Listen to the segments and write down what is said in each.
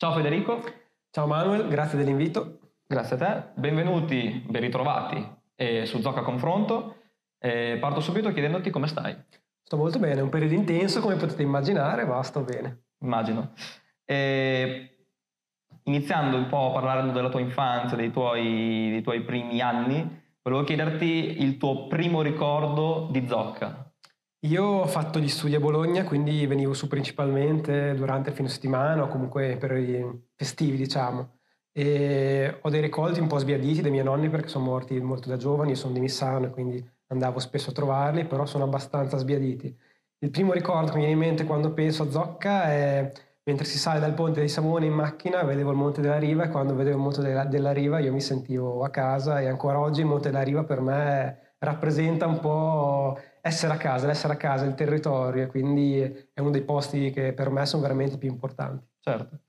Ciao Federico. Ciao Manuel, grazie dell'invito. Grazie a te. Benvenuti, ben ritrovati eh, su Zocca Confronto. Eh, parto subito chiedendoti come stai. Sto molto bene, è un periodo intenso come potete immaginare, ma sto bene. Immagino. Eh, iniziando un po' a parlare della tua infanzia, dei tuoi, dei tuoi primi anni, volevo chiederti il tuo primo ricordo di Zocca. Io ho fatto gli studi a Bologna, quindi venivo su principalmente durante il fine settimana o comunque per i festivi, diciamo. E ho dei ricordi un po' sbiaditi dei miei nonni perché sono morti molto da giovani, io sono di Missano quindi andavo spesso a trovarli, però sono abbastanza sbiaditi. Il primo ricordo che mi viene in mente quando penso a Zocca è mentre si sale dal ponte dei Samoni in macchina, vedevo il Monte della Riva e quando vedevo il Monte della, della Riva io mi sentivo a casa e ancora oggi il Monte della Riva per me rappresenta un po' essere a casa, l'essere a casa, il territorio, quindi è uno dei posti che per me sono veramente più importanti. Certo.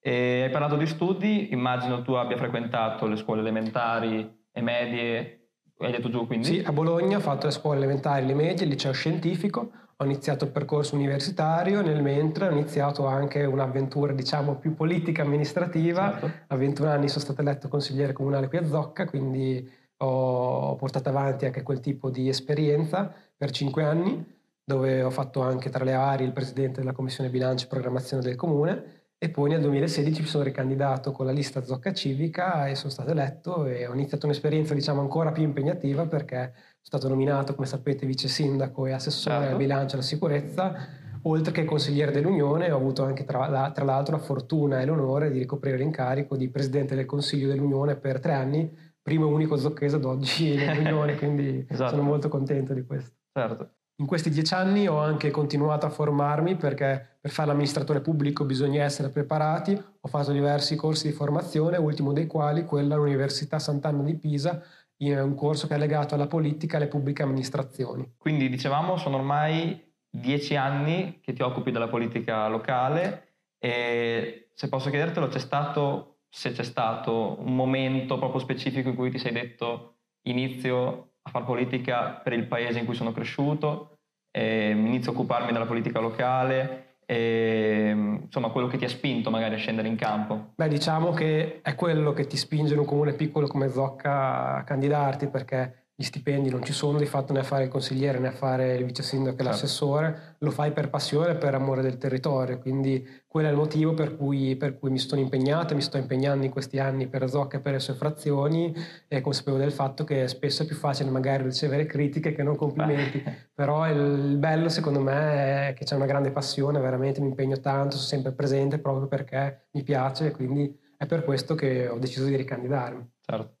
E hai parlato di studi, immagino tu abbia frequentato le scuole elementari e medie hai detto giù quindi? Sì, a Bologna ho fatto le scuole elementari, le medie, il liceo scientifico, ho iniziato il percorso universitario, nel mentre ho iniziato anche un'avventura diciamo più politica amministrativa, certo. a 21 anni sono stato eletto consigliere comunale qui a Zocca, quindi ho portato avanti anche quel tipo di esperienza per 5 anni, dove ho fatto anche tra le aree il presidente della commissione bilancio e programmazione del comune e poi nel 2016 mi sono ricandidato con la lista Zocca Civica e sono stato eletto e ho iniziato un'esperienza diciamo ancora più impegnativa perché sono stato nominato come sapete vice sindaco e assessore certo. al bilancio e alla sicurezza oltre che consigliere dell'Unione ho avuto anche tra, tra, l'altro la fortuna e l'onore di ricoprire l'incarico di presidente del Consiglio dell'Unione per tre anni primo e unico zocchese ad oggi nell'Unione quindi esatto. sono molto contento di questo certo in questi dieci anni ho anche continuato a formarmi perché per fare l'amministratore pubblico bisogna essere preparati. Ho fatto diversi corsi di formazione, ultimo dei quali quello all'Università Sant'Anna di Pisa, un corso che è legato alla politica e alle pubbliche amministrazioni. Quindi dicevamo sono ormai dieci anni che ti occupi della politica locale e se posso chiedertelo c'è stato, se c'è stato un momento proprio specifico in cui ti sei detto inizio a fare politica per il paese in cui sono cresciuto eh, inizio a occuparmi della politica locale e insomma quello che ti ha spinto magari a scendere in campo? Beh diciamo che è quello che ti spinge in un comune piccolo come Zocca a candidarti perché gli stipendi non ci sono, di fatto né a fare il consigliere né a fare il vice sindaco e certo. l'assessore, lo fai per passione e per amore del territorio, quindi quello è il motivo per cui, per cui mi sono impegnato, mi sto impegnando in questi anni per Zocca e per le sue frazioni e consapevole del fatto che spesso è più facile magari ricevere critiche che non complimenti, però il bello secondo me è che c'è una grande passione, veramente mi impegno tanto, sono sempre presente proprio perché mi piace e quindi è per questo che ho deciso di ricandidarmi. Certo.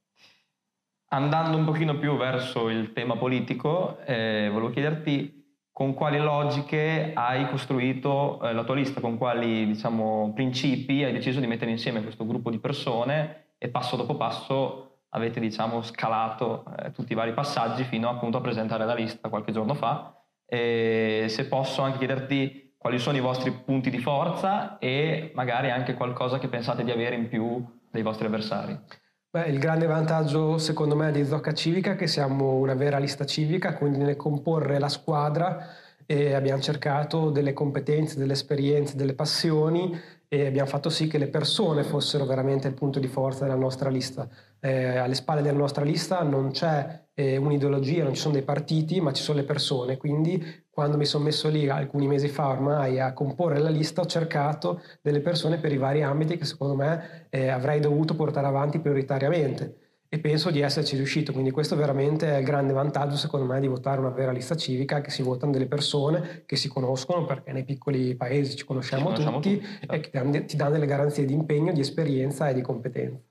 Andando un pochino più verso il tema politico, eh, volevo chiederti con quali logiche hai costruito eh, la tua lista, con quali diciamo, principi hai deciso di mettere insieme questo gruppo di persone e passo dopo passo avete diciamo, scalato eh, tutti i vari passaggi fino appunto a presentare la lista qualche giorno fa. E se posso anche chiederti quali sono i vostri punti di forza e magari anche qualcosa che pensate di avere in più dei vostri avversari. Beh, il grande vantaggio secondo me di Zocca Civica è che siamo una vera lista civica, quindi nel comporre la squadra e abbiamo cercato delle competenze, delle esperienze, delle passioni e abbiamo fatto sì che le persone fossero veramente il punto di forza della nostra lista. Eh, alle spalle della nostra lista non c'è eh, un'ideologia, non ci sono dei partiti, ma ci sono le persone, quindi quando mi sono messo lì alcuni mesi fa ormai a comporre la lista, ho cercato delle persone per i vari ambiti che secondo me eh, avrei dovuto portare avanti prioritariamente e penso di esserci riuscito, quindi questo veramente è il grande vantaggio secondo me di votare una vera lista civica, che si votano delle persone che si conoscono perché nei piccoli paesi ci conosciamo, ci conosciamo tutti, tutti e che ti danno delle garanzie di impegno, di esperienza e di competenza.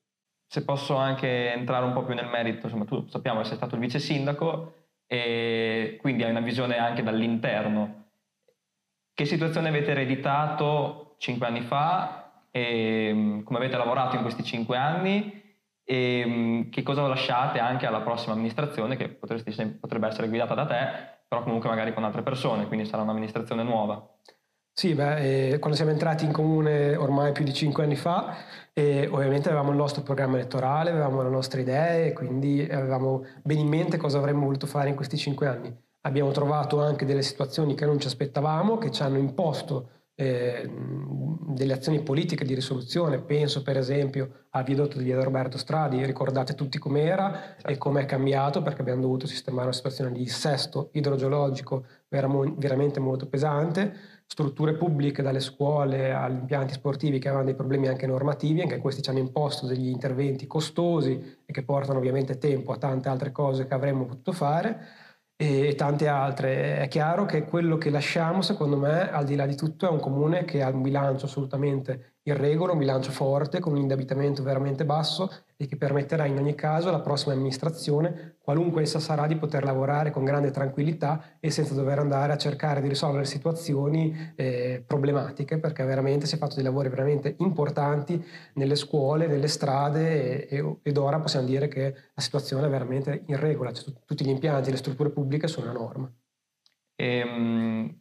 Se posso anche entrare un po' più nel merito, insomma tu sappiamo che sei stato il vice sindaco, e quindi hai una visione anche dall'interno. Che situazione avete ereditato cinque anni fa e mm, come avete lavorato in questi cinque anni e mm, che cosa lasciate anche alla prossima amministrazione che potrebbe essere guidata da te, però comunque magari con altre persone, quindi sarà un'amministrazione nuova. Sì, beh, eh, quando siamo entrati in comune ormai più di cinque anni fa, eh, ovviamente avevamo il nostro programma elettorale, avevamo le nostre idee, quindi avevamo bene in mente cosa avremmo voluto fare in questi cinque anni. Abbiamo trovato anche delle situazioni che non ci aspettavamo, che ci hanno imposto eh, delle azioni politiche di risoluzione. Penso per esempio al viadotto di via Roberto Stradi, ricordate tutti com'era certo. e com'è cambiato perché abbiamo dovuto sistemare una situazione di dissesto idrogeologico veramente molto pesante strutture pubbliche, dalle scuole agli impianti sportivi che avevano dei problemi anche normativi, anche questi ci hanno imposto degli interventi costosi e che portano ovviamente tempo a tante altre cose che avremmo potuto fare e tante altre. È chiaro che quello che lasciamo, secondo me, al di là di tutto, è un comune che ha un bilancio assolutamente in regola, un bilancio forte, con un indebitamento veramente basso e che permetterà in ogni caso alla prossima amministrazione, qualunque essa sarà, di poter lavorare con grande tranquillità e senza dover andare a cercare di risolvere situazioni eh, problematiche, perché veramente si è fatto dei lavori veramente importanti nelle scuole, nelle strade e, ed ora possiamo dire che la situazione è veramente in regola, cioè, tutti gli impianti, le strutture pubbliche sono a norma. Ehm,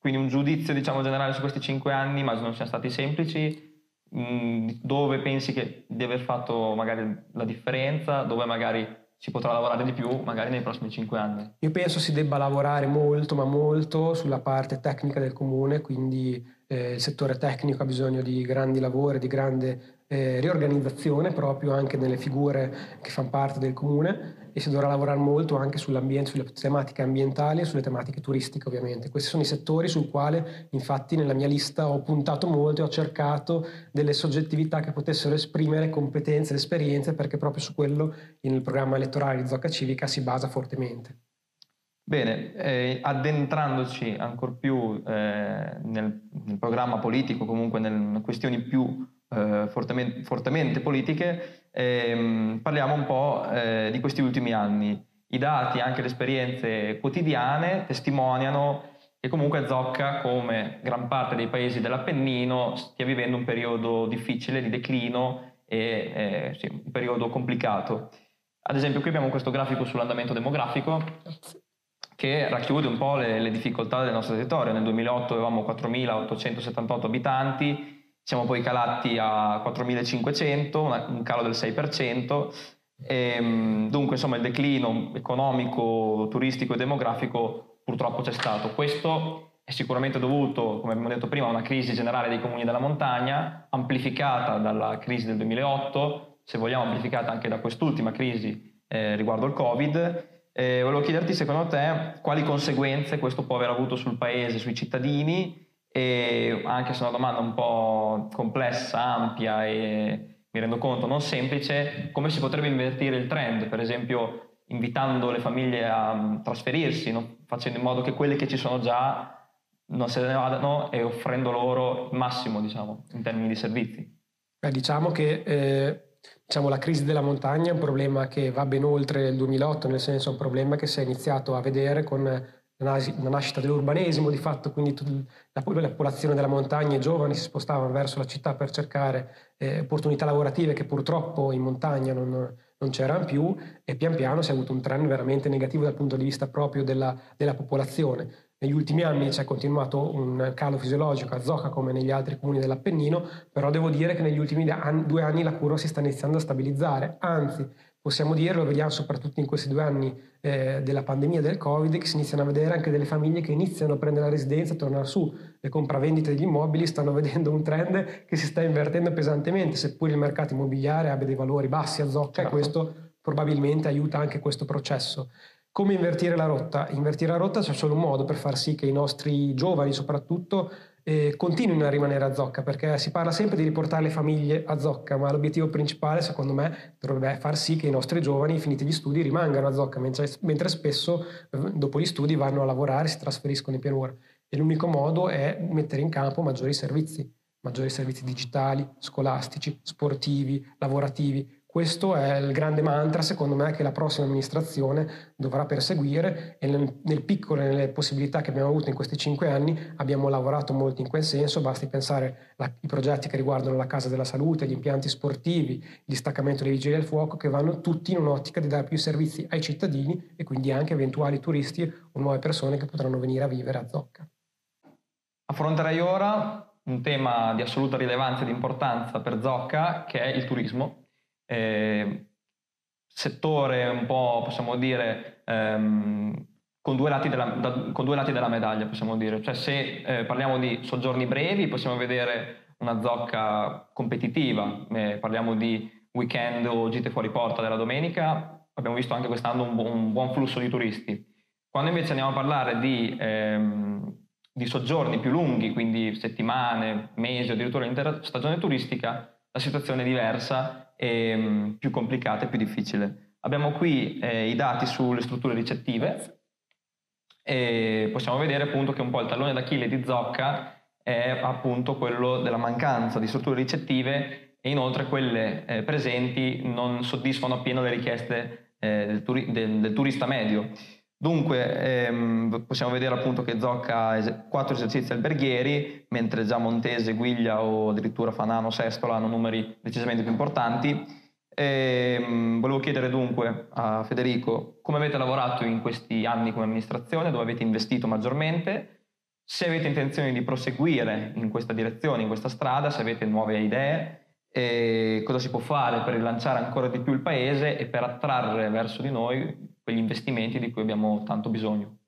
quindi un giudizio diciamo, generale su questi cinque anni, ma non siano stati semplici. Mm, dove pensi che di aver fatto magari la differenza, dove magari si potrà lavorare di più magari nei prossimi cinque anni? Io penso si debba lavorare molto, ma molto sulla parte tecnica del comune, quindi eh, il settore tecnico ha bisogno di grandi lavori, di grande eh, riorganizzazione proprio anche nelle figure che fanno parte del comune e si dovrà lavorare molto anche sull'ambiente, sulle tematiche ambientali e sulle tematiche turistiche ovviamente. Questi sono i settori sul quale infatti nella mia lista ho puntato molto e ho cercato delle soggettività che potessero esprimere competenze ed esperienze perché proprio su quello nel programma elettorale di Zocca Civica si basa fortemente. Bene, eh, addentrandoci ancora più eh, nel, nel, programma politico, comunque nelle questioni più eh, fortemente, fortemente, politiche, ehm, parliamo un po' eh, di questi ultimi anni. I dati, anche le esperienze quotidiane, testimoniano che comunque Zocca, come gran parte dei paesi dell'Appennino, stia vivendo un periodo difficile di declino e eh, sì, un periodo complicato. Ad esempio, qui abbiamo questo grafico sull'andamento demografico che racchiude un po' le, le difficoltà del nostro territorio. Nel 2008 avevamo 4.878 abitanti, siamo poi calati a 4.500, un calo del 6%. E, ehm, dunque, insomma, il declino economico, turistico e demografico purtroppo c'è stato. Questo è sicuramente dovuto, come abbiamo detto prima, a una crisi generale dei comuni della montagna, amplificata dalla crisi del 2008, se vogliamo amplificata anche da quest'ultima crisi eh, riguardo il Covid. Eh, volevo chiederti, secondo te, quali conseguenze questo può aver avuto sul paese, sui cittadini e anche se è una domanda un po' complessa, ampia e mi rendo conto non semplice, come si potrebbe invertire il trend, per esempio invitando le famiglie a mm, trasferirsi, no? facendo in modo che quelle che ci sono già non se ne vadano e offrendo loro il massimo diciamo, in termini di servizi. Beh, diciamo che eh, diciamo, la crisi della montagna è un problema che va ben oltre il 2008, nel senso è un problema che si è iniziato a vedere con la nascita dell'urbanesimo, di fatto quindi la, popolazione della montagna, i giovani si spostavano verso la città per cercare eh, opportunità lavorative che purtroppo in montagna non, non, c'erano più e pian piano si è avuto un trend veramente negativo dal punto di vista proprio della, della popolazione. Negli ultimi anni c'è continuato un calo fisiologico a Zocca come negli altri comuni dell'Appennino, però devo dire che negli ultimi due anni la curva si sta iniziando a stabilizzare, anzi possiamo dirlo, vediamo soprattutto in questi due anni eh, della pandemia del Covid, che si iniziano a vedere anche delle famiglie che iniziano a prendere la residenza, a tornare su. Le compravendite degli immobili stanno vedendo un trend che si sta invertendo pesantemente, seppur il mercato immobiliare abbia dei valori bassi a zocca certo. e questo probabilmente aiuta anche questo processo. Come invertire la rotta? Invertire la rotta c'è solo un modo per far sì che i nostri giovani soprattutto eh, continuino a rimanere a Zocca, perché si parla sempre di riportare le famiglie a Zocca, ma l'obiettivo principale, secondo me, dovrebbe far sì che i nostri giovani, finiti gli studi, rimangano a Zocca, mentre, mentre spesso eh, dopo gli studi vanno a lavorare, si trasferiscono in pianura. E l'unico modo è mettere in campo maggiori servizi, maggiori servizi digitali, scolastici, sportivi, lavorativi, questo è il grande mantra, secondo me, che la prossima amministrazione dovrà perseguire e nel, nel piccolo e nelle possibilità che abbiamo avuto in questi cinque anni abbiamo lavorato molto in quel senso, basti pensare ai progetti che riguardano la Casa della Salute, gli impianti sportivi, il distaccamento dei vigili del fuoco, che vanno tutti in un'ottica di dare più servizi ai cittadini e quindi anche eventuali turisti o nuove persone che potranno venire a vivere a Zocca. Affronterei ora un tema di assoluta rilevanza ed importanza per Zocca, che è il turismo eh, settore un po', possiamo dire, ehm, con due, della, da, con due, lati della, medaglia, possiamo dire. Cioè se eh, parliamo di soggiorni brevi, possiamo vedere una zocca competitiva, eh, parliamo di weekend o gite fuori porta della domenica, abbiamo visto anche quest'anno un, un buon flusso di turisti. Quando invece andiamo a parlare di, ehm, di soggiorni più lunghi, quindi settimane, mesi addirittura l'intera stagione turistica, la situazione è diversa e mh, più complicata e più difficile. Abbiamo qui eh, i dati sulle strutture ricettive e possiamo vedere appunto che un po' il tallone d'Achille di Zocca è appunto quello della mancanza di strutture ricettive e inoltre quelle eh, presenti non soddisfano appieno le richieste eh, del, turi- del, del, turista medio. Dunque ehm, possiamo vedere appunto che Zocca ha quattro esercizi alberghieri, mentre già Montese, Guiglia o addirittura Fanano, Sestola hanno numeri decisamente più importanti. E, ehm, volevo chiedere dunque a Federico come avete lavorato in questi anni come amministrazione, dove avete investito maggiormente, se avete intenzione di proseguire in questa direzione, in questa strada, se avete nuove idee, e cosa si può fare per rilanciare ancora di più il paese e per attrarre verso di noi quegli investimenti di cui abbiamo tanto bisogno.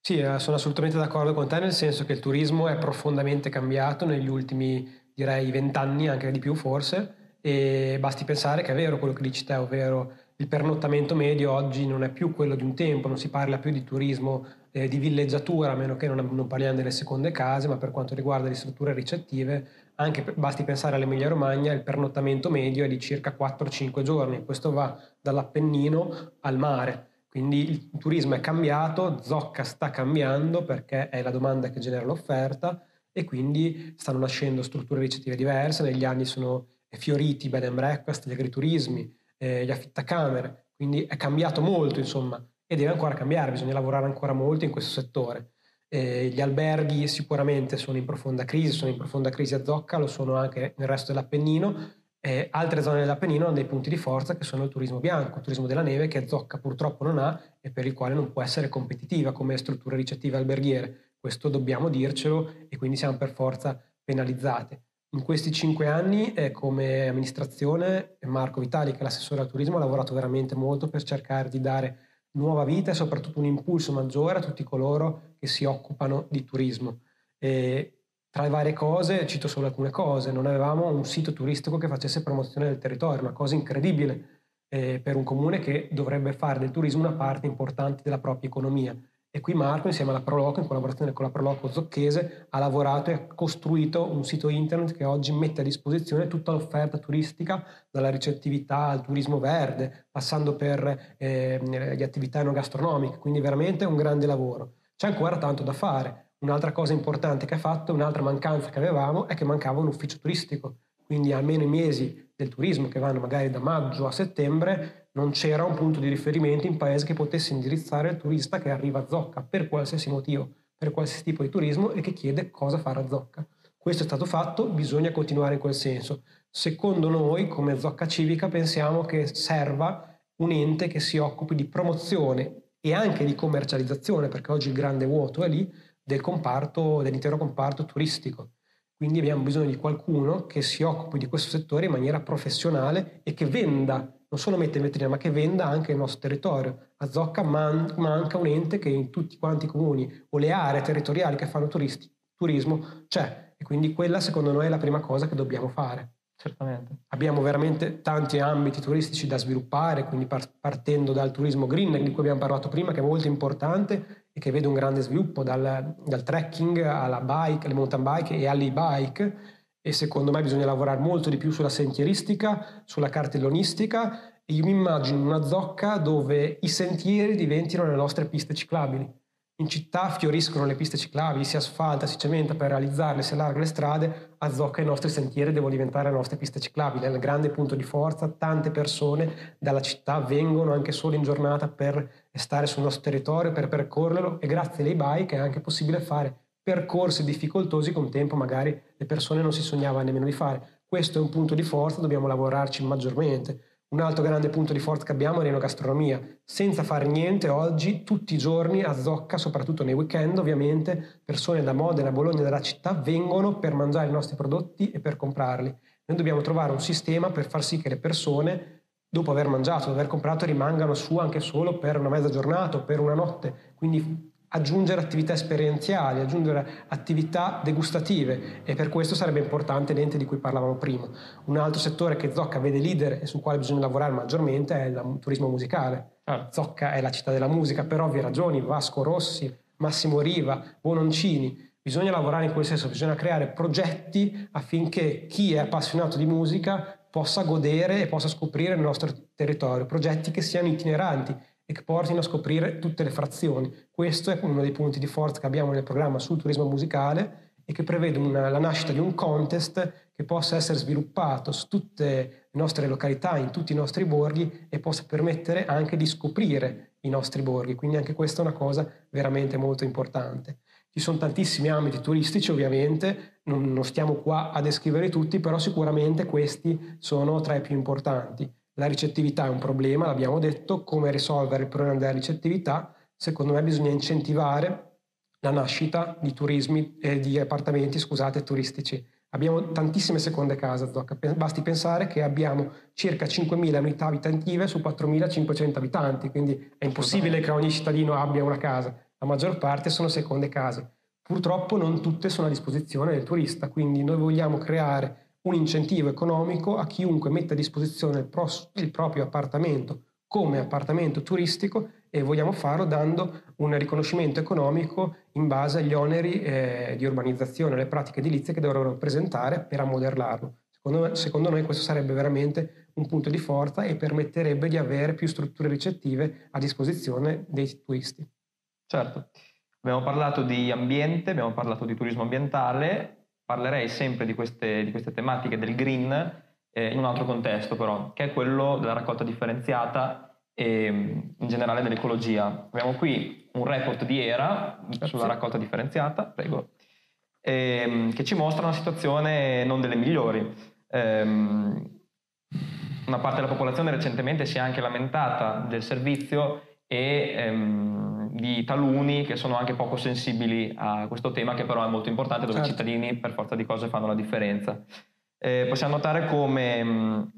Sì, eh, sono assolutamente d'accordo con te nel senso che il turismo è profondamente cambiato negli ultimi, direi, vent'anni, anche di più forse, e basti pensare che è vero quello che dici te, ovvero il pernottamento medio oggi non è più quello di un tempo, non si parla più di turismo eh, di villeggiatura, a meno che non, non, parliamo delle seconde case, ma per quanto riguarda le strutture ricettive, anche basti pensare all'Emilia Romagna, il pernottamento medio è di circa 4-5 giorni, questo va dall'Appennino al mare. Quindi il turismo è cambiato, Zocca sta cambiando perché è la domanda che genera l'offerta e quindi stanno nascendo strutture ricettive diverse, negli anni sono fioriti i bed and breakfast, gli agriturismi, eh, gli affittacamere, quindi è cambiato molto insomma e deve ancora cambiare, bisogna lavorare ancora molto in questo settore. Eh, gli alberghi sicuramente sono in profonda crisi, sono in profonda crisi a Zocca, lo sono anche nel resto dell'Appennino. Eh, altre zone dell'Appennino hanno dei punti di forza che sono il turismo bianco, il turismo della neve che Zocca purtroppo non ha e per il quale non può essere competitiva come struttura ricettiva alberghiere. Questo dobbiamo dircelo e quindi siamo per forza penalizzate. In questi cinque anni, eh, come amministrazione, Marco Vitali, che è l'assessore al turismo, ha lavorato veramente molto per cercare di dare nuova vita e soprattutto un impulso maggiore a tutti coloro che si occupano di turismo. E tra le varie cose, cito solo alcune cose, non avevamo un sito turistico che facesse promozione del territorio, una cosa incredibile eh, per un comune che dovrebbe fare del turismo una parte importante della propria economia. E qui Marco, insieme alla Proloco, in collaborazione con la Proloco Zocchese, ha lavorato e ha costruito un sito internet che oggi mette a disposizione tutta l'offerta turistica, dalla ricettività al turismo verde, passando per eh, le attività enogastronomiche, quindi veramente un grande lavoro. C'è ancora tanto da fare. Un'altra cosa importante che ha fatto, un'altra mancanza che avevamo, è che mancava un ufficio turistico. Quindi almeno i mesi del turismo, che vanno magari da maggio a settembre, non c'era un punto di riferimento in paese che potesse indirizzare il turista che arriva a Zocca per qualsiasi motivo, per qualsiasi tipo di turismo e che chiede cosa fare a Zocca. Questo è stato fatto, bisogna continuare in quel senso. Secondo noi, come Zocca Civica, pensiamo che serva un ente che si occupi di promozione e anche di commercializzazione, perché oggi il grande vuoto è lì, del comparto, dell'intero comparto turistico. Quindi abbiamo bisogno di qualcuno che si occupi di questo settore in maniera professionale e che venda non solo mette in vetrina, ma che venda anche il nostro territorio. A Zocca man- manca un ente che in tutti quanti i comuni o le aree territoriali che fanno turisti, turismo c'è e quindi quella secondo noi è la prima cosa che dobbiamo fare. Certamente. Abbiamo veramente tanti ambiti turistici da sviluppare, quindi partendo dal turismo green di cui abbiamo parlato prima, che è molto importante e che vede un grande sviluppo dal, dal trekking alla bike, alle mountain bike e alle e-bike, e secondo me bisogna lavorare molto di più sulla sentieristica, sulla cartellonistica e io mi immagino una zocca dove i sentieri diventino le nostre piste ciclabili. In città fioriscono le piste ciclabili, si asfalta, si cementa per realizzarle, si allarga le strade, a Zocca i nostri sentieri devono diventare le nostre piste ciclabili, è il grande punto di forza, tante persone dalla città vengono anche solo in giornata per stare sul nostro territorio, per percorrerlo e grazie alle bike è anche possibile fare percorsi difficoltosi che un tempo magari le persone non si sognavano nemmeno di fare. Questo è un punto di forza, dobbiamo lavorarci maggiormente. Un altro grande punto di forza che abbiamo è l'enogastronomia. Senza fare niente oggi, tutti i giorni a Zocca, soprattutto nei weekend ovviamente, persone da Modena, Bologna, dalla città vengono per mangiare i nostri prodotti e per comprarli. Noi dobbiamo trovare un sistema per far sì che le persone dopo aver mangiato, aver comprato, rimangano su anche solo per una mezza giornata o per una notte. Quindi aggiungere attività esperienziali, aggiungere attività degustative e per questo sarebbe importante l'ente di cui parlavamo prima. Un altro settore che Zocca vede leader e sul quale bisogna lavorare maggiormente è il turismo musicale. Ah. Zocca è la città della musica per ovvie ragioni, Vasco Rossi, Massimo Riva, Bononcini. Bisogna lavorare in quel senso, bisogna creare progetti affinché chi è appassionato di musica possa godere e possa scoprire il nostro territorio, progetti che siano itineranti e che portino a scoprire tutte le frazioni. Questo è uno dei punti di forza che abbiamo nel programma sul turismo musicale e che prevede una, la nascita di un contest che possa essere sviluppato su tutte le nostre località, in tutti i nostri borghi e possa permettere anche di scoprire i nostri borghi. Quindi anche questa è una cosa veramente molto importante. Ci sono tantissimi ambiti turistici ovviamente, non, non stiamo qua a descriverli tutti, però sicuramente questi sono tra i più importanti. La ricettività è un problema, l'abbiamo detto, come risolvere il problema della ricettività? Secondo me bisogna incentivare la nascita di turismi eh, di appartamenti, scusate, turistici. Abbiamo tantissime seconde case basti pensare che abbiamo circa 5.000 unità abitative su 4.500 abitanti, quindi è impossibile che ogni cittadino abbia una casa, la maggior parte sono seconde case. Purtroppo non tutte sono a disposizione del turista, quindi noi vogliamo creare un incentivo economico a chiunque metta a disposizione il, pros- il proprio appartamento come appartamento turistico e vogliamo farlo dando un riconoscimento economico in base agli oneri eh, di urbanizzazione, alle pratiche edilizie che dovrebbero presentare per ammoderlarlo. Secondo, secondo noi questo sarebbe veramente un punto di forza e permetterebbe di avere più strutture ricettive a disposizione dei turisti. Certo, abbiamo parlato di ambiente, abbiamo parlato di turismo ambientale, parlerei sempre di queste, di queste tematiche del green eh, in un altro contesto però, che è quello della raccolta differenziata e in generale dell'ecologia. Abbiamo qui un report di ERA Grazie. sulla raccolta differenziata, prego, ehm, che ci mostra una situazione non delle migliori. Ehm, una parte della popolazione recentemente si è anche lamentata del servizio e ehm, di taluni che sono anche poco sensibili a questo tema che però è molto importante dove certo. i cittadini per forza di cose fanno la differenza. Eh, possiamo notare come mh,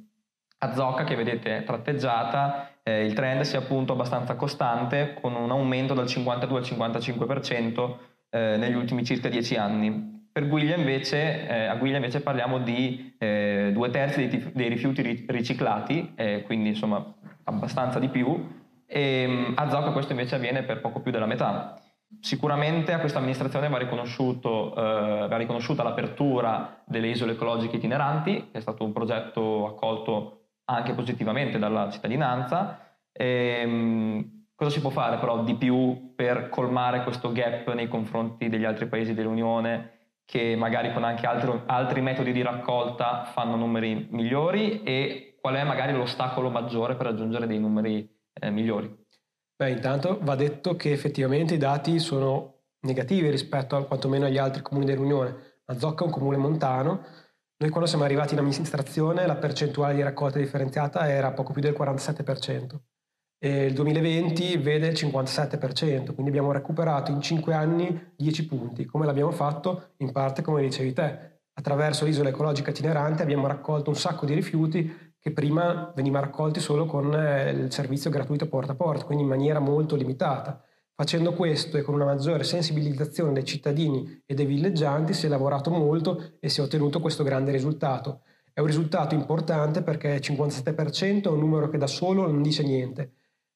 a Zocca che vedete tratteggiata eh, il trend sia appunto abbastanza costante con un aumento dal 52 al 55% eh, negli ultimi circa 10 anni. Per Guiglia invece, eh, a Guiglia invece parliamo di eh, due terzi dei, dei rifiuti riciclati, eh, quindi insomma abbastanza di più, e ehm, a Zocca questo invece avviene per poco più della metà. Sicuramente a questa amministrazione va, eh, va riconosciuta l'apertura delle isole ecologiche itineranti, che è stato un progetto accolto anche positivamente dalla cittadinanza. E, ehm, cosa si può fare però di più per colmare questo gap nei confronti degli altri paesi dell'Unione che magari con anche altro, altri metodi di raccolta fanno numeri migliori e qual è magari l'ostacolo maggiore per raggiungere dei numeri eh, migliori? Beh, intanto va detto che effettivamente i dati sono negativi rispetto a quantomeno agli altri comuni dell'Unione. Zocca è un comune montano. Noi quando siamo arrivati in amministrazione la percentuale di raccolta differenziata era poco più del 47%. E il 2020 vede il 57%, quindi abbiamo recuperato in 5 anni 10 punti. Come l'abbiamo fatto? In parte, come dicevi te, attraverso l'isola ecologica itinerante abbiamo raccolto un sacco di rifiuti che prima veniva raccolti solo con eh, il servizio gratuito porta a porta, quindi in maniera molto limitata. Facendo questo e con una maggiore sensibilizzazione dei cittadini e dei villeggianti si è lavorato molto e si è ottenuto questo grande risultato. È un risultato importante perché il 57% è un numero che da solo non dice niente.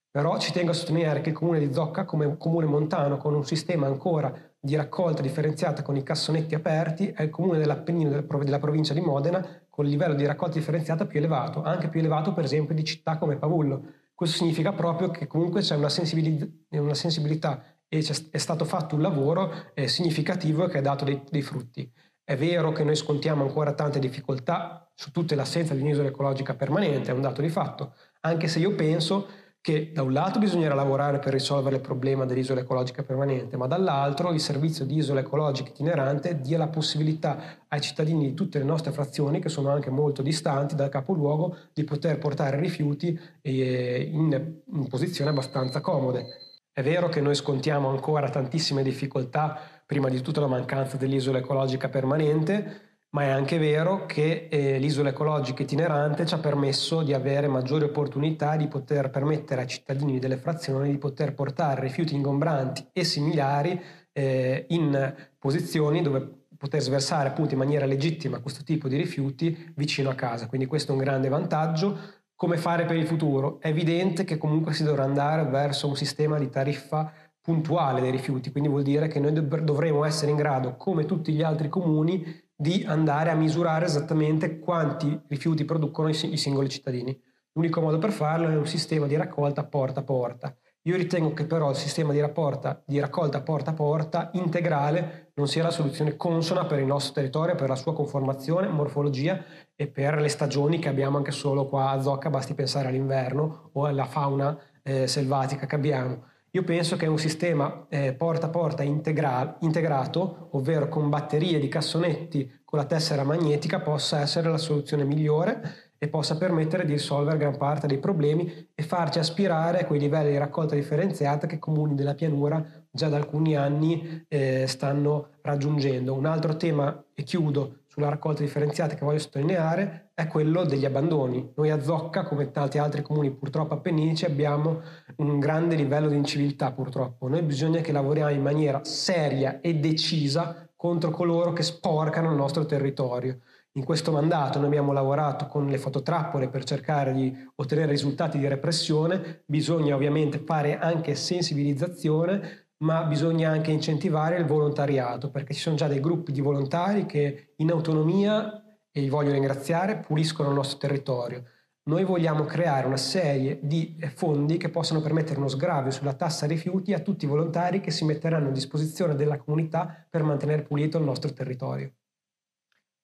Però ci tengo a sottolineare che il comune di Zocca, come comune montano con un sistema ancora di raccolta differenziata con i cassonetti aperti, è il comune dell'Appennino della provincia di Modena con il livello di raccolta differenziata più elevato, anche più elevato per esempio di città come Pavullo. Questo significa proprio che comunque c'è una, sensibilità, una sensibilità e è stato fatto un lavoro eh, significativo che ha dato dei, dei, frutti. È vero che noi scontiamo ancora tante difficoltà su tutta l'assenza di un'isola ecologica permanente, è un dato di fatto, anche se io penso che da un lato bisognerà lavorare per risolvere il problema dell'isola ecologica permanente, ma dall'altro il servizio di isola ecologica itinerante dia la possibilità ai cittadini di tutte le nostre frazioni, che sono anche molto distanti dal capoluogo, di poter portare rifiuti in, in posizioni abbastanza comode. È vero che noi scontiamo ancora tantissime difficoltà, prima di tutto la mancanza dell'isola ecologica permanente, ma è anche vero che eh, l'isola ecologica itinerante ci ha permesso di avere maggiori opportunità di poter permettere ai cittadini delle frazioni di poter portare rifiuti ingombranti e similari eh, in posizioni dove poter sversare appunto in maniera legittima questo tipo di rifiuti vicino a casa. Quindi questo è un grande vantaggio. Come fare per il futuro? È evidente che comunque si dovrà andare verso un sistema di tariffa puntuale dei rifiuti, quindi vuol dire che noi dovremo essere in grado, come tutti gli altri comuni, di andare a misurare esattamente quanti rifiuti producono i, singoli cittadini. L'unico modo per farlo è un sistema di raccolta porta a porta. Io ritengo che però il sistema di, rapporta, di raccolta porta a porta integrale non sia la soluzione consona per il nostro territorio, per la sua conformazione, morfologia e per le stagioni che abbiamo anche solo qua a Zocca, basti pensare all'inverno o alla fauna eh, selvatica che abbiamo. Io penso che un sistema eh, porta a porta integra- integrato, ovvero con batterie di cassonetti con la tessera magnetica, possa essere la soluzione migliore e possa permettere di risolvere gran parte dei problemi e farci aspirare a quei livelli di raccolta differenziata che i comuni della pianura già da alcuni anni eh, stanno raggiungendo. Un altro tema, e chiudo, sulla raccolta differenziata che voglio sottolineare è quello degli abbandoni. Noi a Zocca, come tanti altri comuni purtroppo appenninici, abbiamo un grande livello di inciviltà purtroppo. Noi bisogna che lavoriamo in maniera seria e decisa contro coloro che sporcano il nostro territorio. In questo mandato noi abbiamo lavorato con le fototrappole per cercare di ottenere risultati di repressione, bisogna ovviamente fare anche sensibilizzazione, ma bisogna anche incentivare il volontariato, perché ci sono già dei gruppi di volontari che in autonomia, e li voglio ringraziare, puliscono il nostro territorio. Noi vogliamo creare una serie di fondi che possano permettere uno sgravio sulla tassa rifiuti a tutti i volontari che si metteranno a disposizione della comunità per mantenere pulito il nostro territorio.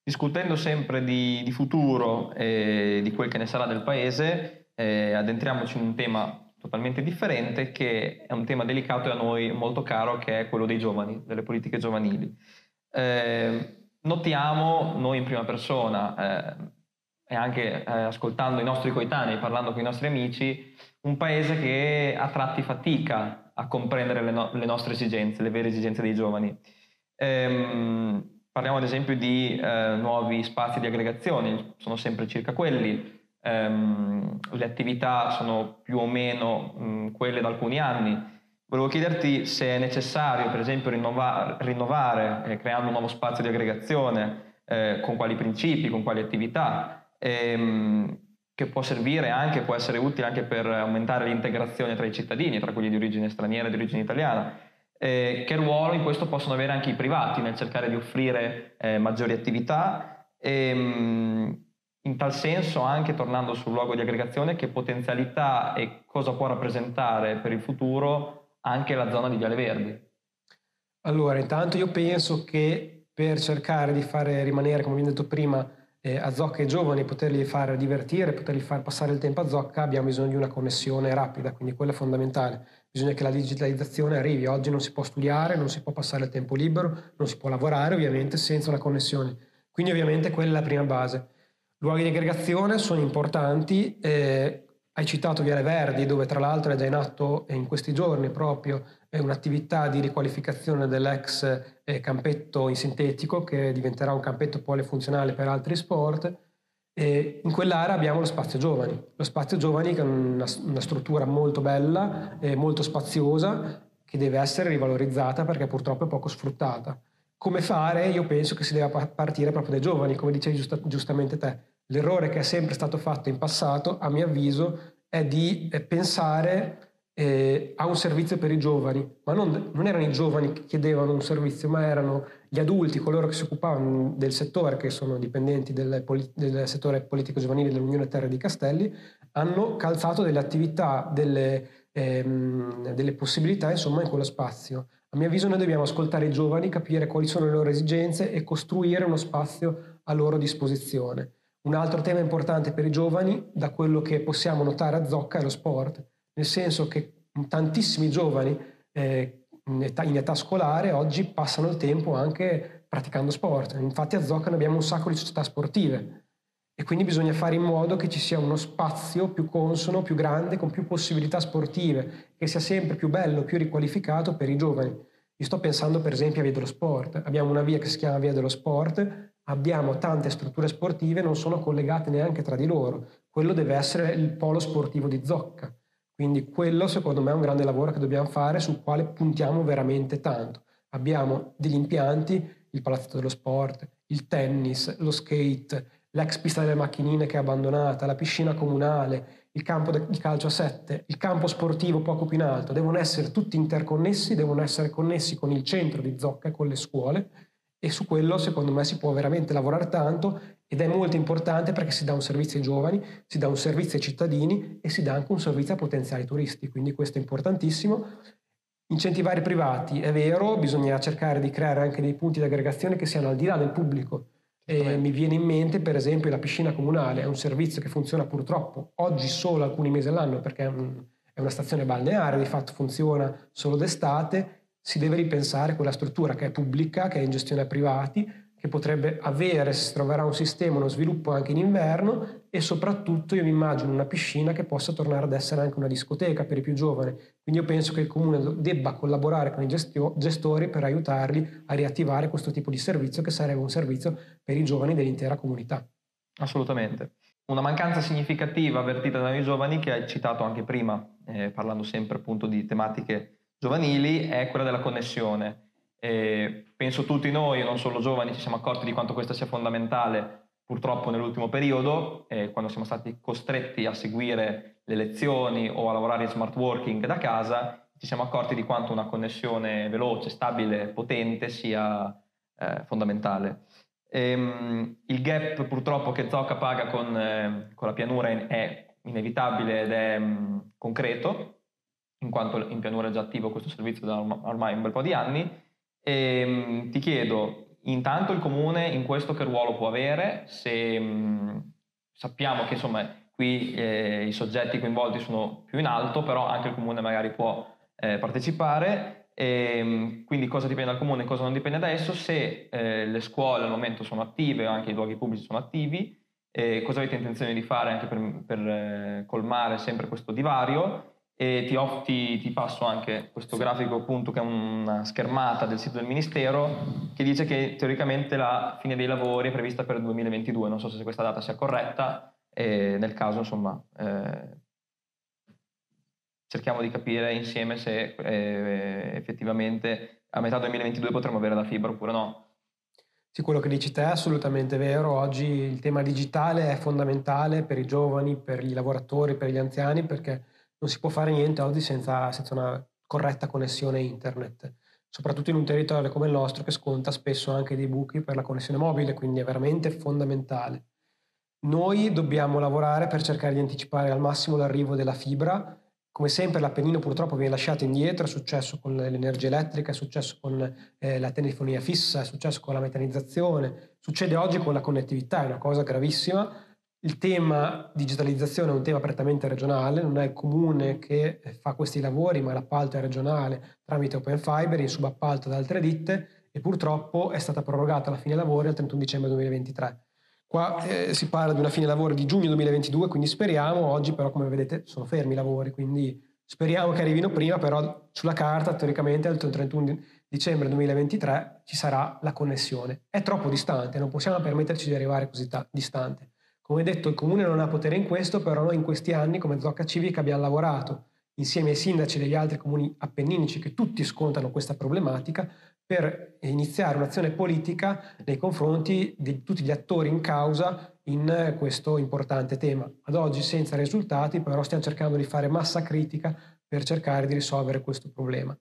Discutendo sempre di, di futuro e di quel che ne sarà del paese, eh, addentriamoci in un tema totalmente differente che è un tema delicato e a noi molto caro che è quello dei giovani, delle politiche giovanili. Eh, notiamo noi in prima persona eh, e anche eh, ascoltando i nostri coetanei, parlando con i nostri amici, un paese che a tratti fatica a comprendere le, no- le nostre esigenze, le vere esigenze dei giovani. Ehm, parliamo ad esempio di eh, nuovi spazi di aggregazione, sono sempre circa quelli, ehm, le attività sono più o meno mh, quelle da alcuni anni. Volevo chiederti se è necessario, per esempio, rinnova- rinnovare, eh, creando un nuovo spazio di aggregazione, eh, con quali principi, con quali attività, ehm, che può servire anche, può essere utile anche per aumentare l'integrazione tra i cittadini, tra quelli di origine straniera e di origine italiana. Eh, che ruolo in questo possono avere anche i privati nel cercare di offrire eh, maggiori attività? E, mh, in tal senso, anche tornando sul luogo di aggregazione, che potenzialità e cosa può rappresentare per il futuro anche la zona di Viale Verdi? Allora, intanto io penso che per cercare di fare rimanere, come vi ho detto prima, eh, a Zocca i giovani, poterli far divertire, poterli far passare il tempo a Zocca, abbiamo bisogno di una connessione rapida, quindi quello è fondamentale. Bisogna che la digitalizzazione arrivi. Oggi non si può studiare, non si può passare il tempo libero, non si può lavorare ovviamente senza una connessione. Quindi ovviamente quella è la prima base. Luoghi di aggregazione sono importanti, eh, hai citato Viale Verdi, dove tra l'altro è già in atto in questi giorni proprio un'attività di riqualificazione dell'ex eh, campetto in sintetico, che diventerà un campetto polifunzionale per altri sport. E in quell'area abbiamo lo spazio giovani. Lo spazio giovani che è una, una struttura molto bella, molto spaziosa, che deve essere rivalorizzata perché purtroppo è poco sfruttata. Come fare? Io penso che si debba partire proprio dai giovani, come dicevi giusta, giustamente te. L'errore che è sempre stato fatto in passato, a mio avviso, è di eh, pensare eh, a un servizio per i giovani, ma non, non, erano i giovani che chiedevano un servizio, ma erano gli adulti, coloro che si occupavano del settore, che sono dipendenti del, del settore politico giovanile dell'Unione Terre di Castelli, hanno calzato delle attività, delle, ehm, delle possibilità insomma in quello spazio. A mio avviso noi dobbiamo ascoltare i giovani, capire quali sono le loro esigenze e costruire uno spazio a loro disposizione. Un altro tema importante per i giovani, da quello che possiamo notare a Zocca, è lo sport, nel senso che tantissimi giovani eh, in, età, in età scolare oggi passano il tempo anche praticando sport. Infatti a Zocca abbiamo un sacco di società sportive e quindi bisogna fare in modo che ci sia uno spazio più consono, più grande, con più possibilità sportive, che sia sempre più bello, più riqualificato per i giovani. Io sto pensando per esempio a Via dello Sport. Abbiamo una via che si chiama Via dello Sport, abbiamo tante strutture sportive non sono collegate neanche tra di loro. Quello deve essere il polo sportivo di Zocca. Quindi quello secondo me è un grande lavoro che dobbiamo fare sul quale puntiamo veramente tanto. Abbiamo degli impianti, il palazzetto dello sport, il tennis, lo skate, l'ex pista delle macchinine che è abbandonata, la piscina comunale, il campo di calcio a 7, il campo sportivo poco più in alto, devono essere tutti interconnessi, devono essere connessi con il centro di Zocca e con le scuole e su quello secondo me si può veramente lavorare tanto ed è molto importante perché si dà un servizio ai giovani, si dà un servizio ai cittadini e si dà anche un servizio ai potenziali turisti, quindi questo è importantissimo. Incentivare i privati, è vero, bisogna cercare di creare anche dei punti di aggregazione che siano al di là del pubblico, e mi viene in mente per esempio la piscina comunale, è un servizio che funziona purtroppo oggi solo alcuni mesi all'anno perché è, un, è una stazione balneare, di fatto funziona solo d'estate, si deve ripensare quella struttura che è pubblica, che è in gestione a privati, che potrebbe avere, se si troverà un sistema, uno sviluppo anche in inverno e soprattutto io mi immagino una piscina che possa tornare ad essere anche una discoteca per i più giovani. Quindi io penso che il comune debba collaborare con i gestio- gestori per aiutarli a riattivare questo tipo di servizio che sarebbe un servizio per i giovani dell'intera comunità. Assolutamente. Una mancanza significativa avvertita dai giovani che hai citato anche prima, eh, parlando sempre appunto di tematiche giovanili, è quella della connessione e penso tutti noi, non solo giovani, ci siamo accorti di quanto questa sia fondamentale purtroppo nell'ultimo periodo, eh, quando siamo stati costretti a seguire le lezioni o a lavorare in smart working da casa, ci siamo accorti di quanto una connessione veloce, stabile, potente sia eh, fondamentale. E, um, il gap purtroppo che Zocca paga con, eh, con la pianura è inevitabile ed è um, concreto, in quanto in pianura è già attivo questo servizio da ormai un bel po' di anni, e, ehm, ti chiedo, intanto il comune in questo che ruolo può avere? Se mh, sappiamo che insomma qui eh, i soggetti coinvolti sono più in alto, però anche il comune magari può eh, partecipare. E, ehm, quindi cosa dipende dal comune e cosa non dipende da esso? Se eh, le scuole al momento sono attive o anche i luoghi pubblici sono attivi, cosa avete intenzione di fare anche per, per eh, colmare sempre questo divario? E ti, off, ti, ti, passo anche questo grafico appunto che è una schermata del sito del Ministero che dice che teoricamente la fine dei lavori è prevista per il 2022, non so se questa data sia corretta e nel caso insomma eh, cerchiamo di capire insieme se eh, effettivamente a metà 2022 potremo avere la fibra oppure no. Sì, quello che dici te è assolutamente vero. Oggi il tema digitale è fondamentale per i giovani, per i lavoratori, per gli anziani, perché non si può fare niente oggi senza, senza una corretta connessione internet, soprattutto in un territorio come il nostro che sconta spesso anche dei buchi per la connessione mobile, quindi è veramente fondamentale. Noi dobbiamo lavorare per cercare di anticipare al massimo l'arrivo della fibra. Come sempre l'Appennino purtroppo viene lasciato indietro, è successo con l'energia elettrica, è successo con eh, la telefonia fissa, è successo con la metanizzazione, succede oggi con la connettività, è una cosa gravissima il tema digitalizzazione è un tema prettamente regionale, non è il comune che fa questi lavori, ma l'appalto è regionale tramite Open Fiber in subappalto da altre ditte e purtroppo è stata prorogata la fine lavori al 31 dicembre 2023. Qua eh, si parla di una fine lavori di giugno 2022, quindi speriamo, oggi però come vedete sono fermi i lavori, quindi speriamo che arrivino prima, però sulla carta teoricamente al 31 dicembre 2023 ci sarà la connessione. È troppo distante, non possiamo permetterci di arrivare così ta- distante. Come detto, il comune non ha potere in questo, però noi in questi anni come Zocca Civica abbiamo lavorato insieme ai sindaci degli altri comuni appenninici che tutti scontano questa problematica per iniziare un'azione politica nei confronti di tutti gli attori in causa in questo importante tema. Ad oggi senza risultati, però stiamo cercando di fare massa critica per cercare di risolvere questo problema.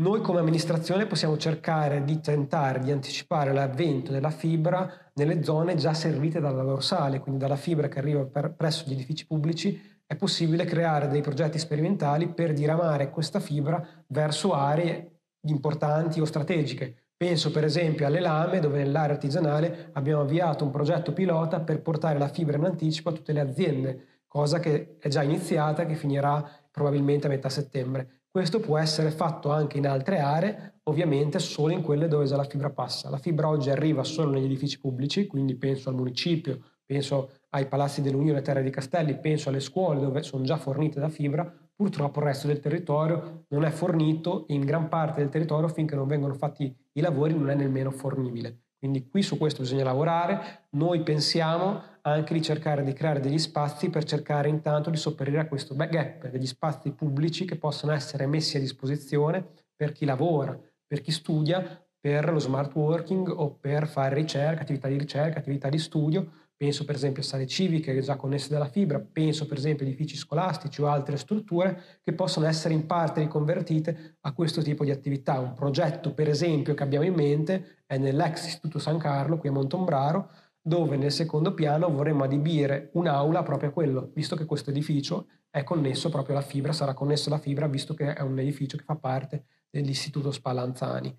Noi come amministrazione possiamo cercare di tentare di anticipare l'avvento della fibra nelle zone già servite dalla dorsale, quindi dalla fibra che arriva per, presso gli edifici pubblici, è possibile creare dei progetti sperimentali per diramare questa fibra verso aree importanti o strategiche. Penso per esempio alle lame, dove nell'area artigianale abbiamo avviato un progetto pilota per portare la fibra in anticipo a tutte le aziende, cosa che è già iniziata e che finirà probabilmente a metà settembre. Questo può essere fatto anche in altre aree, ovviamente solo in quelle dove già la fibra passa. La fibra oggi arriva solo negli edifici pubblici, quindi penso al municipio, penso ai palazzi dell'Unione Terra di Castelli, penso alle scuole dove sono già fornite da fibra, purtroppo il resto del territorio non è fornito e in gran parte del territorio finché non vengono fatti i lavori non è nemmeno fornibile. Quindi qui su questo bisogna lavorare. Noi pensiamo anche di cercare di creare degli spazi per cercare intanto di sopperire a questo gap, degli spazi pubblici che possono essere messi a disposizione per chi lavora, per chi studia, per lo smart working o per fare ricerca, attività di ricerca, attività di studio. Penso per esempio a sale civiche già connesse dalla fibra, penso per esempio a edifici scolastici o altre strutture che possono essere in parte riconvertite a questo tipo di attività. Un progetto per esempio che abbiamo in mente è nell'ex Istituto San Carlo qui a Montombraro, dove nel secondo piano vorremmo adibire un'aula proprio a quello, visto che questo edificio è connesso proprio alla fibra, sarà connesso alla fibra visto che è un edificio che fa parte dell'Istituto Spallanzani.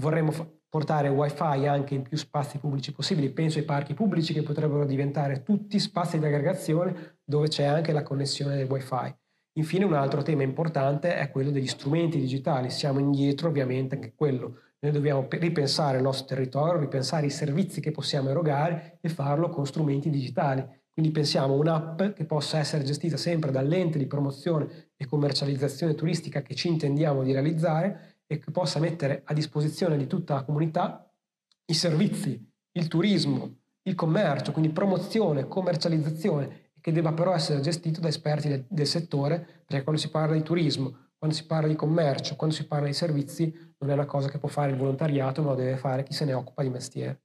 Vorremmo portare wifi anche in più spazi pubblici possibili, penso ai parchi pubblici che potrebbero diventare tutti spazi di aggregazione dove c'è anche la connessione del wifi. Infine un altro tema importante è quello degli strumenti digitali, siamo indietro ovviamente anche quello, noi dobbiamo ripensare il nostro territorio, ripensare i servizi che possiamo erogare e farlo con strumenti digitali. Quindi pensiamo a un'app che possa essere gestita sempre dall'ente di promozione e commercializzazione turistica che ci intendiamo di realizzare e che possa mettere a disposizione di tutta la comunità i servizi, il turismo, il commercio, quindi promozione, commercializzazione, che debba però essere gestito da esperti del, del settore, perché quando si parla di turismo quando si parla di commercio, quando si parla di servizi, non è una cosa che può fare il volontariato, ma lo deve fare chi se ne occupa di mestiere.